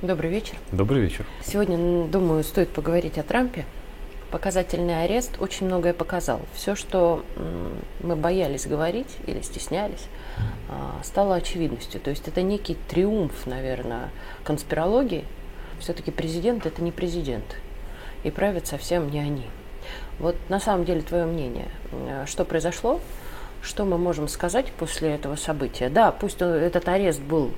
Добрый вечер. Добрый вечер. Сегодня, думаю, стоит поговорить о Трампе. Показательный арест очень многое показал. Все, что мы боялись говорить или стеснялись, а, стало очевидностью. То есть это некий триумф, наверное, конспирологии. Все-таки президент это не президент. И правят совсем не они. Вот на самом деле твое мнение, что произошло, что мы можем сказать после этого события? Да, пусть этот арест был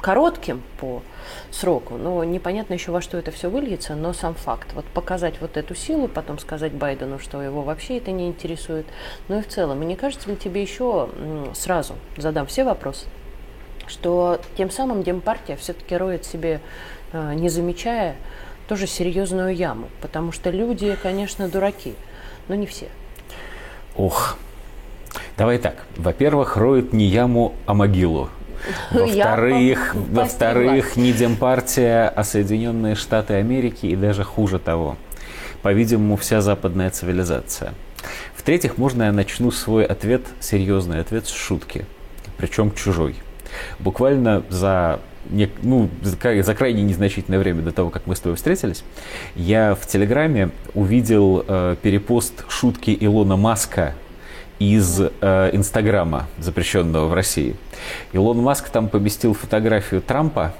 коротким по сроку, но непонятно еще во что это все выльется, но сам факт. Вот показать вот эту силу, потом сказать Байдену, что его вообще это не интересует. Ну и в целом, и не кажется ли тебе еще сразу, задам все вопросы, что тем самым Демпартия все-таки роет себе, э, не замечая, тоже серьезную яму, потому что люди, конечно, дураки, но не все. Ох, давай так. Во-первых, роет не яму, а могилу. Во-вторых, во-вторых, не Демпартия, а Соединенные Штаты Америки и даже хуже того. По-видимому, вся западная цивилизация. В-третьих, можно я начну свой ответ, серьезный ответ, с шутки, причем чужой. Буквально за ну, за крайне незначительное время до того, как мы с тобой встретились, я в Телеграме увидел э, перепост шутки Илона Маска из э, Инстаграма, запрещенного в России. Илон Маск там поместил фотографию Трампа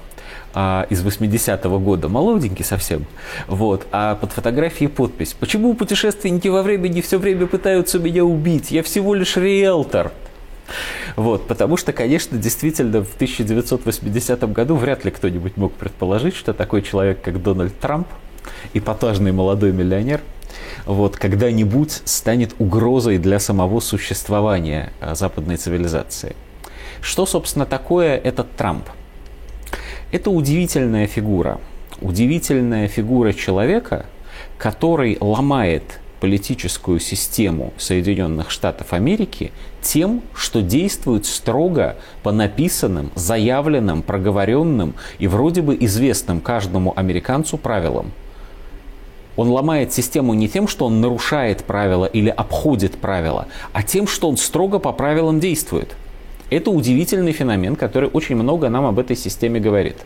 а, из 80-го года, молоденький совсем, вот, а под фотографией подпись «Почему путешественники во времени все время пытаются меня убить? Я всего лишь риэлтор». Вот, потому что, конечно, действительно, в 1980 году вряд ли кто-нибудь мог предположить, что такой человек, как Дональд Трамп, эпатажный молодой миллионер – вот, когда-нибудь станет угрозой для самого существования а, западной цивилизации. Что, собственно, такое этот Трамп? Это удивительная фигура. Удивительная фигура человека, который ломает политическую систему Соединенных Штатов Америки тем, что действует строго по написанным, заявленным, проговоренным и вроде бы известным каждому американцу правилам – он ломает систему не тем, что он нарушает правила или обходит правила, а тем, что он строго по правилам действует. Это удивительный феномен, который очень много нам об этой системе говорит.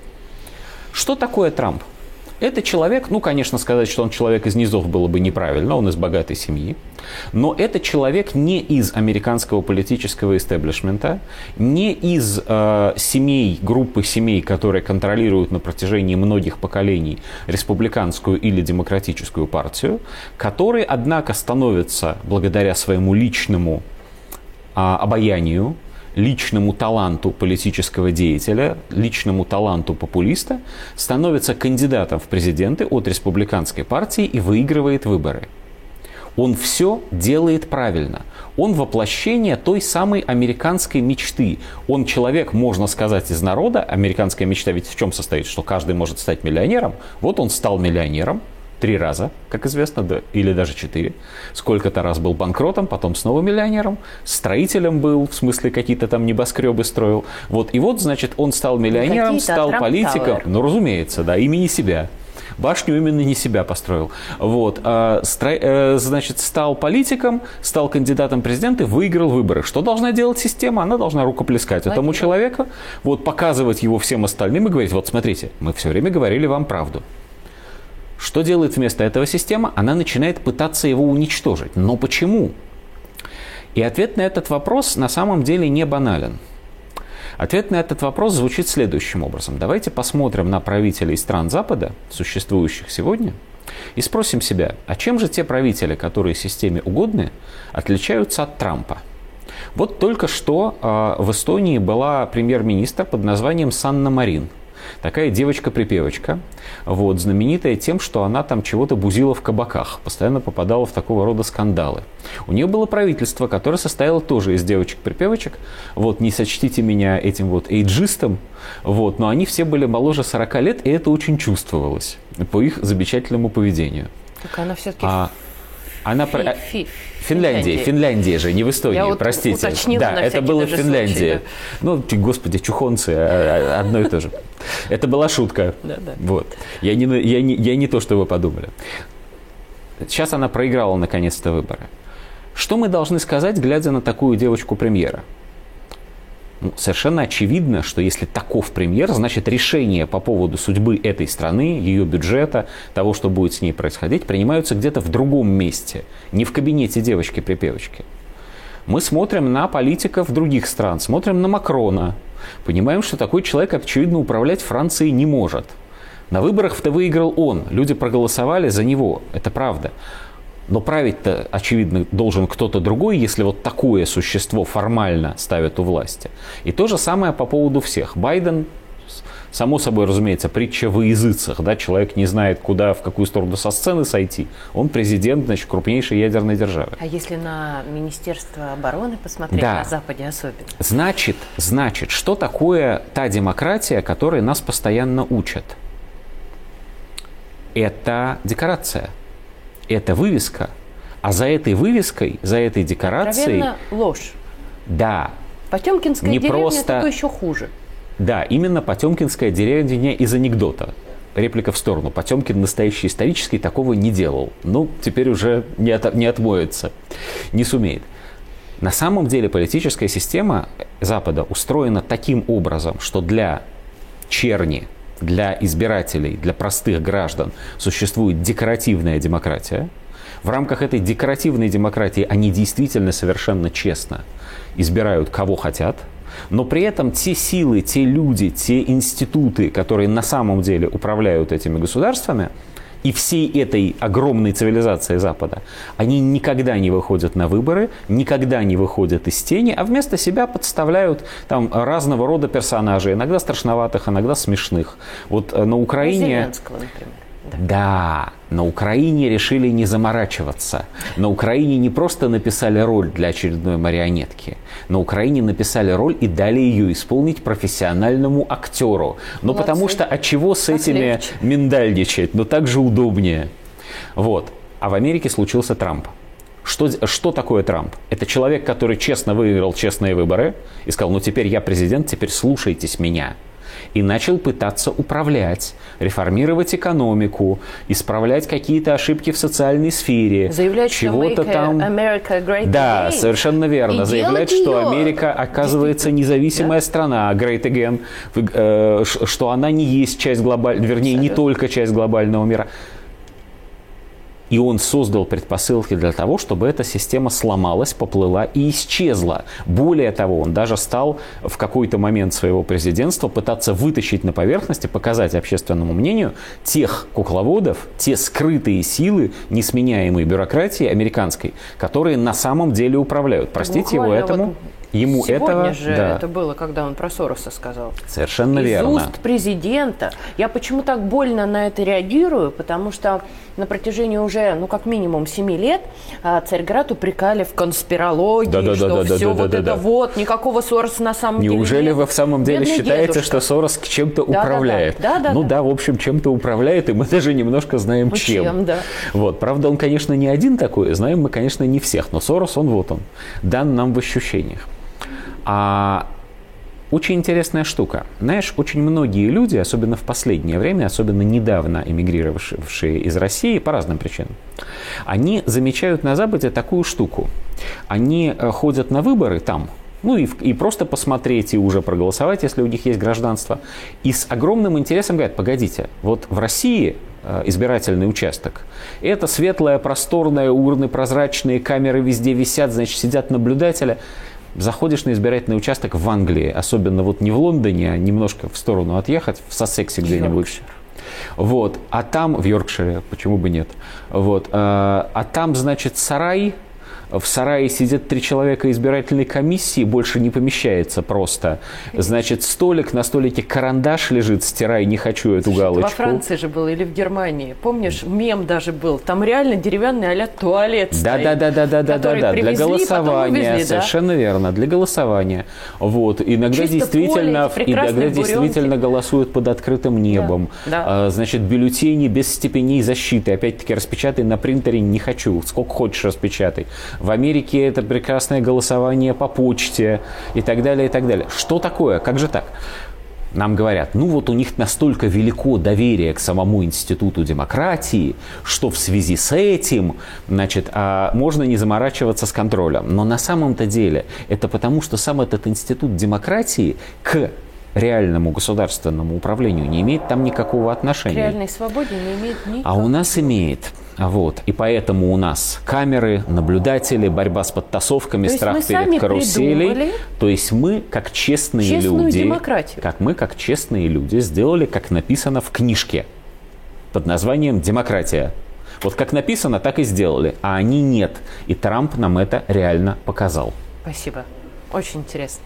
Что такое Трамп? Это человек, ну, конечно, сказать, что он человек из низов было бы неправильно, он из богатой семьи, но это человек не из американского политического истеблишмента, не из э, семей, группы семей, которые контролируют на протяжении многих поколений республиканскую или демократическую партию, который, однако, становится благодаря своему личному э, обаянию, личному таланту политического деятеля, личному таланту популиста, становится кандидатом в президенты от республиканской партии и выигрывает выборы. Он все делает правильно. Он воплощение той самой американской мечты. Он человек, можно сказать, из народа. Американская мечта ведь в чем состоит? Что каждый может стать миллионером. Вот он стал миллионером, три раза, как известно, да, или даже четыре. Сколько-то раз был банкротом, потом снова миллионером, строителем был, в смысле какие-то там небоскребы строил. Вот, и вот, значит, он стал миллионером, стал политиком. Ну, разумеется, да, имени себя. Башню именно не себя построил. Вот. А, стро... э, значит, стал политиком, стал кандидатом в президенты, выиграл выборы. Что должна делать система? Она должна рукоплескать этому человеку, вот, показывать его всем остальным и говорить, вот смотрите, мы все время говорили вам правду. Что делает вместо этого система? Она начинает пытаться его уничтожить. Но почему? И ответ на этот вопрос на самом деле не банален. Ответ на этот вопрос звучит следующим образом. Давайте посмотрим на правителей стран Запада, существующих сегодня, и спросим себя, а чем же те правители, которые системе угодны, отличаются от Трампа? Вот только что э, в Эстонии была премьер-министр под названием Санна Марин – Такая девочка-припевочка, вот, знаменитая тем, что она там чего-то бузила в кабаках, постоянно попадала в такого рода скандалы. У нее было правительство, которое состояло тоже из девочек-припевочек, вот, не сочтите меня этим вот эйджистом, вот, но они все были моложе 40 лет, и это очень чувствовалось по их замечательному поведению. Так она все-таки а, она фи, про... фи, Финляндия, Финляндия же, не в Эстонии, Я вот простите. Да, это было в Финляндии. Случай, да. Ну, господи, чухонцы, а, а, одно и то же. Это была шутка. Да, да. Вот. Я не, я, не, я не то, что вы подумали. Сейчас она проиграла наконец-то выборы. Что мы должны сказать, глядя на такую девочку-премьера? Ну, совершенно очевидно, что если таков премьер, значит решения по поводу судьбы этой страны, ее бюджета, того, что будет с ней происходить, принимаются где-то в другом месте, не в кабинете девочки-припевочки. Мы смотрим на политиков других стран, смотрим на Макрона, понимаем, что такой человек, очевидно, управлять Францией не может. На выборах-то выиграл он, люди проголосовали за него, это правда. Но править-то, очевидно, должен кто-то другой, если вот такое существо формально ставят у власти. И то же самое по поводу всех. Байден, само собой, разумеется, притча во языцах. Да? Человек не знает, куда, в какую сторону со сцены сойти. Он президент, значит, крупнейшей ядерной державы. А если на Министерство обороны посмотреть, да. на Западе особенно? Значит, значит, что такое та демократия, которой нас постоянно учат? Это декорация – это вывеска, а за этой вывеской, за этой декорацией... ложь. Да. Потемкинская не деревня просто... это еще хуже. Да, именно Потемкинская деревня из анекдота. Реплика в сторону. Потемкин настоящий исторический такого не делал. Ну, теперь уже не, от, не отмоется. Не сумеет. На самом деле политическая система Запада устроена таким образом, что для черни, для избирателей, для простых граждан существует декоративная демократия. В рамках этой декоративной демократии они действительно совершенно честно избирают кого хотят, но при этом те силы, те люди, те институты, которые на самом деле управляют этими государствами – и всей этой огромной цивилизации Запада, они никогда не выходят на выборы, никогда не выходят из тени, а вместо себя подставляют там разного рода персонажей, иногда страшноватых, иногда смешных. Вот э, на Украине... например. Да, на Украине решили не заморачиваться. На Украине не просто написали роль для очередной марионетки. На Украине написали роль и дали ее исполнить профессиональному актеру. Ну, потому что от чего с этими легче. миндальничать? Ну, так же удобнее. Вот. А в Америке случился Трамп. Что, что такое Трамп? Это человек, который честно выиграл честные выборы и сказал, ну теперь я президент, теперь слушайтесь меня и начал пытаться управлять, реформировать экономику, исправлять какие-то ошибки в социальной сфере. Заявлять, чего-то там... America great да, again. совершенно верно. И Заявлять, что ее. Америка оказывается независимая да? страна, great again, э, что она не есть часть глобального, вернее, Абсолютно. не только часть глобального мира. И он создал предпосылки для того, чтобы эта система сломалась, поплыла и исчезла. Более того, он даже стал в какой-то момент своего президентства пытаться вытащить на поверхность и показать общественному мнению тех кукловодов, те скрытые силы несменяемой бюрократии американской, которые на самом деле управляют. Простите его этому. Вот Ему Сегодня этого, же да. это было, когда он про Сороса сказал. Совершенно Из верно. уст президента. Я почему так больно на это реагирую? Потому что на протяжении уже, ну, как минимум 7 лет а, Царьград упрекали в конспирологии, да, да, что да, да, все да, вот да, это да. вот, никакого Сороса на самом Неужели деле Неужели вы в самом деле Бедный считаете, дедушка. что Сорос чем-то да, управляет? Да, да, да, ну да, да, в общем, чем-то управляет, и мы даже немножко знаем ну, чем. чем да. Вот, правда, он, конечно, не один такой, знаем мы, конечно, не всех, но Сорос, он вот он, дан нам в ощущениях. А очень интересная штука. Знаешь, очень многие люди, особенно в последнее время, особенно недавно эмигрировавшие из России по разным причинам, они замечают на Западе такую штуку. Они э, ходят на выборы там, ну и, и просто посмотреть и уже проголосовать, если у них есть гражданство. И с огромным интересом говорят, погодите, вот в России э, избирательный участок. Это светлая, просторная, урны прозрачные, камеры везде висят, значит, сидят наблюдатели заходишь на избирательный участок в Англии, особенно вот не в Лондоне, а немножко в сторону отъехать, в Сассексе где-нибудь. Вот, а там, в Йоркшире, почему бы нет, вот, а, а там, значит, сарай, в сарае сидят три человека избирательной комиссии, больше не помещается просто. Значит, столик, на столике карандаш лежит, стирай, не хочу эту Слушай, галочку. Во Франции же было или в Германии. Помнишь, мем даже был. Там реально деревянный а туалет да, стоит. Да, да, да, да, да, да, да. Для голосования. Увезли, совершенно да? верно, для голосования. Вот. Иногда Чисто действительно, поле, иногда действительно голосуют под открытым небом. Да, да. Значит, бюллетени без степеней защиты. Опять-таки, распечатай на принтере не хочу. Сколько хочешь распечатай. В Америке это прекрасное голосование по почте и так далее, и так далее. Что такое? Как же так? нам говорят, ну вот у них настолько велико доверие к самому институту демократии, что в связи с этим, значит, а, можно не заморачиваться с контролем. Но на самом-то деле это потому, что сам этот институт демократии к реальному государственному управлению не имеет там никакого отношения. К реальной свободе не имеет никакого. А у нас имеет. Вот. И поэтому у нас камеры, наблюдатели, борьба с подтасовками, То страх перед каруселей. То есть мы, как честные Честную люди, демократию. как мы, как честные люди, сделали, как написано в книжке под названием «Демократия». Вот как написано, так и сделали, а они нет. И Трамп нам это реально показал. Спасибо. Очень интересно.